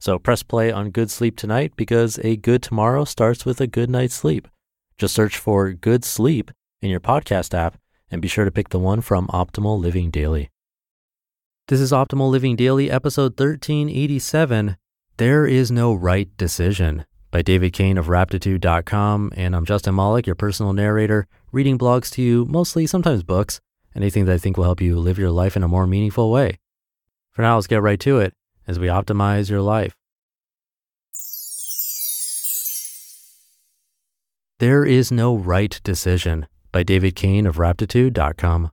So press play on Good Sleep tonight because a good tomorrow starts with a good night's sleep. Just search for Good Sleep in your podcast app and be sure to pick the one from Optimal Living Daily. This is Optimal Living Daily, episode 1387 There is No Right Decision by David Cain of Raptitude.com. And I'm Justin Malik, your personal narrator, reading blogs to you, mostly sometimes books, anything that I think will help you live your life in a more meaningful way. For now, let's get right to it as we optimize your life. There is no right decision by David Cain of Raptitude.com.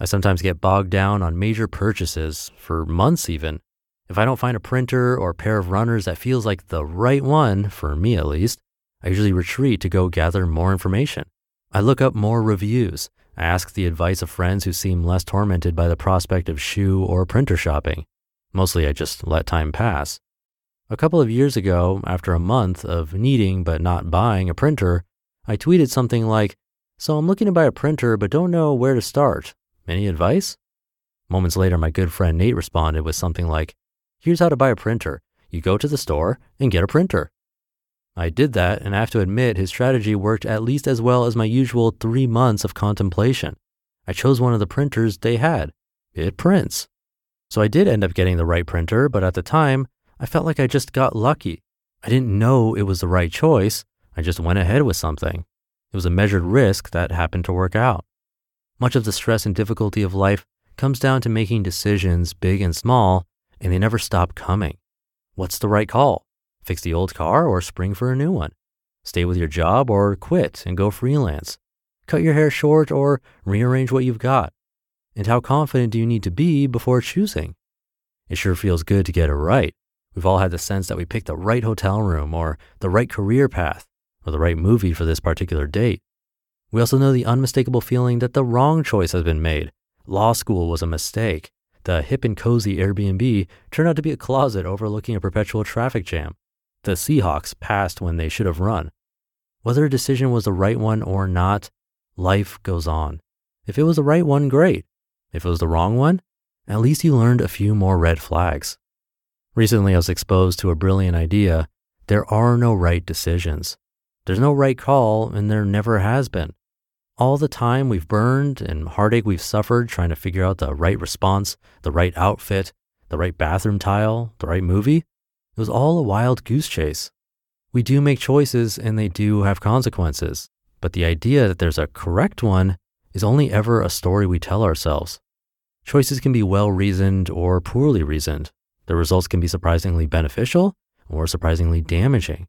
I sometimes get bogged down on major purchases for months even. If I don't find a printer or pair of runners that feels like the right one, for me at least, I usually retreat to go gather more information. I look up more reviews. I ask the advice of friends who seem less tormented by the prospect of shoe or printer shopping. Mostly I just let time pass. A couple of years ago, after a month of needing but not buying a printer, I tweeted something like, So I'm looking to buy a printer but don't know where to start. Any advice? Moments later, my good friend Nate responded with something like, Here's how to buy a printer. You go to the store and get a printer. I did that, and I have to admit his strategy worked at least as well as my usual three months of contemplation. I chose one of the printers they had. It prints. So I did end up getting the right printer, but at the time, I felt like I just got lucky. I didn't know it was the right choice. I just went ahead with something. It was a measured risk that happened to work out. Much of the stress and difficulty of life comes down to making decisions, big and small, and they never stop coming. What's the right call? Fix the old car or spring for a new one? Stay with your job or quit and go freelance? Cut your hair short or rearrange what you've got? And how confident do you need to be before choosing? It sure feels good to get it right. We've all had the sense that we picked the right hotel room or the right career path or the right movie for this particular date. We also know the unmistakable feeling that the wrong choice has been made. Law school was a mistake. The hip and cozy Airbnb turned out to be a closet overlooking a perpetual traffic jam. The Seahawks passed when they should have run. Whether a decision was the right one or not, life goes on. If it was the right one, great. If it was the wrong one, at least you learned a few more red flags. Recently, I was exposed to a brilliant idea. There are no right decisions. There's no right call, and there never has been. All the time we've burned and heartache we've suffered trying to figure out the right response, the right outfit, the right bathroom tile, the right movie, it was all a wild goose chase. We do make choices and they do have consequences, but the idea that there's a correct one is only ever a story we tell ourselves. Choices can be well reasoned or poorly reasoned. The results can be surprisingly beneficial or surprisingly damaging.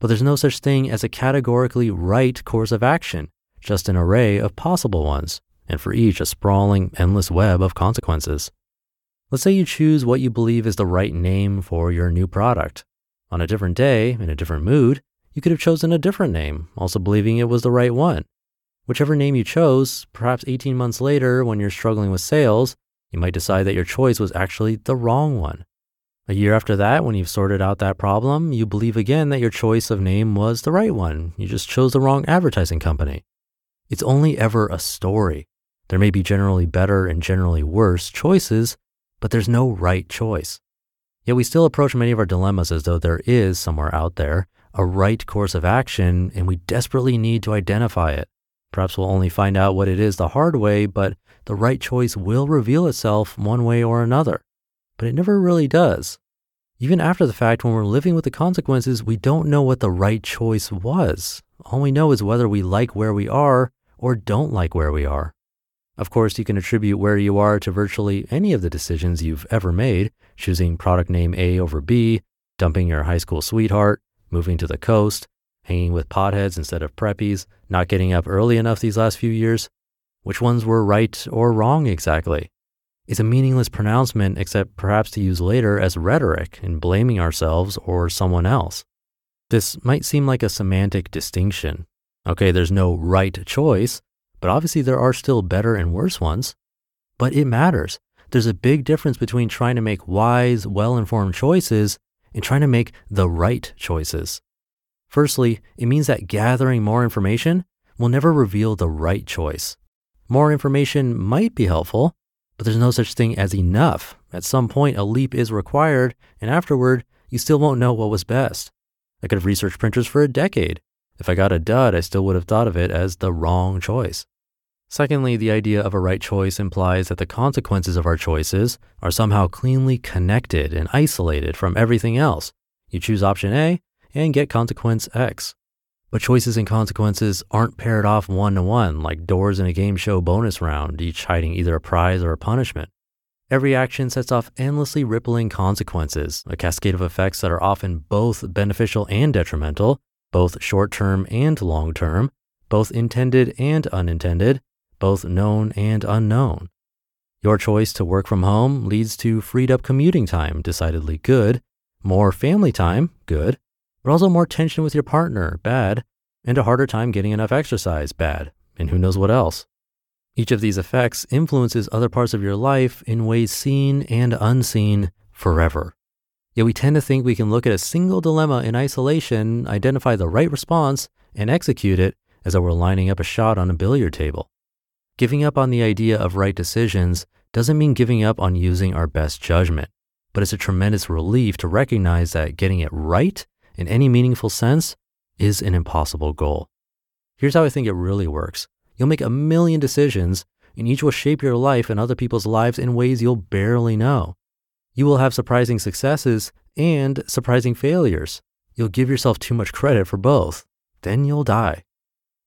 But there's no such thing as a categorically right course of action, just an array of possible ones, and for each a sprawling, endless web of consequences. Let's say you choose what you believe is the right name for your new product. On a different day, in a different mood, you could have chosen a different name, also believing it was the right one. Whichever name you chose, perhaps 18 months later, when you're struggling with sales, you might decide that your choice was actually the wrong one. A year after that, when you've sorted out that problem, you believe again that your choice of name was the right one. You just chose the wrong advertising company. It's only ever a story. There may be generally better and generally worse choices, but there's no right choice. Yet we still approach many of our dilemmas as though there is somewhere out there a right course of action, and we desperately need to identify it. Perhaps we'll only find out what it is the hard way, but the right choice will reveal itself one way or another. But it never really does. Even after the fact, when we're living with the consequences, we don't know what the right choice was. All we know is whether we like where we are or don't like where we are. Of course, you can attribute where you are to virtually any of the decisions you've ever made, choosing product name A over B, dumping your high school sweetheart, moving to the coast, hanging with potheads instead of preppies, not getting up early enough these last few years? Which ones were right or wrong exactly? It's a meaningless pronouncement, except perhaps to use later as rhetoric in blaming ourselves or someone else. This might seem like a semantic distinction. Okay, there's no right choice, but obviously there are still better and worse ones. But it matters. There's a big difference between trying to make wise, well informed choices and trying to make the right choices. Firstly, it means that gathering more information will never reveal the right choice. More information might be helpful, but there's no such thing as enough. At some point, a leap is required, and afterward, you still won't know what was best. I could have researched printers for a decade. If I got a dud, I still would have thought of it as the wrong choice. Secondly, the idea of a right choice implies that the consequences of our choices are somehow cleanly connected and isolated from everything else. You choose option A and get consequence X. But choices and consequences aren't paired off one to one like doors in a game show bonus round, each hiding either a prize or a punishment. Every action sets off endlessly rippling consequences, a cascade of effects that are often both beneficial and detrimental, both short term and long term, both intended and unintended, both known and unknown. Your choice to work from home leads to freed up commuting time, decidedly good, more family time, good, but also more tension with your partner, bad, and a harder time getting enough exercise, bad, and who knows what else. Each of these effects influences other parts of your life in ways seen and unseen forever. Yet we tend to think we can look at a single dilemma in isolation, identify the right response, and execute it as though we're lining up a shot on a billiard table. Giving up on the idea of right decisions doesn't mean giving up on using our best judgment, but it's a tremendous relief to recognize that getting it right in any meaningful sense is an impossible goal. Here's how I think it really works you'll make a million decisions, and each will shape your life and other people's lives in ways you'll barely know. You will have surprising successes and surprising failures. You'll give yourself too much credit for both. Then you'll die.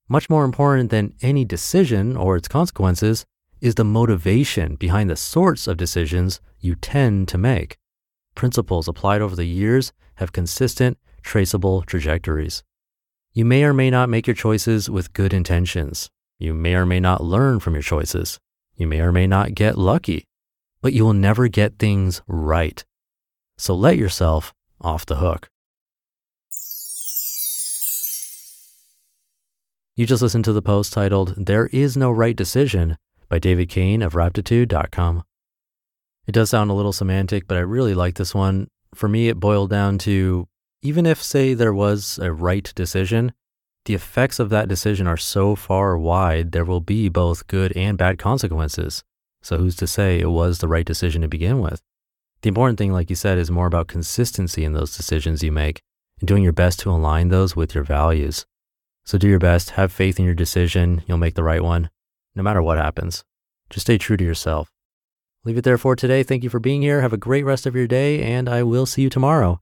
Much more important than any decision or its consequences is the motivation behind the sorts of decisions you tend to make. Principles applied over the years have consistent traceable trajectories. You may or may not make your choices with good intentions. You may or may not learn from your choices. You may or may not get lucky, but you will never get things right. So let yourself off the hook. You just listened to the post titled There Is No Right Decision by David Cain of Raptitude.com. It does sound a little semantic, but I really like this one. For me, it boiled down to even if, say, there was a right decision, the effects of that decision are so far wide, there will be both good and bad consequences. So who's to say it was the right decision to begin with? The important thing, like you said, is more about consistency in those decisions you make and doing your best to align those with your values. So do your best, have faith in your decision, you'll make the right one, no matter what happens. Just stay true to yourself. Leave it there for today. Thank you for being here. Have a great rest of your day, and I will see you tomorrow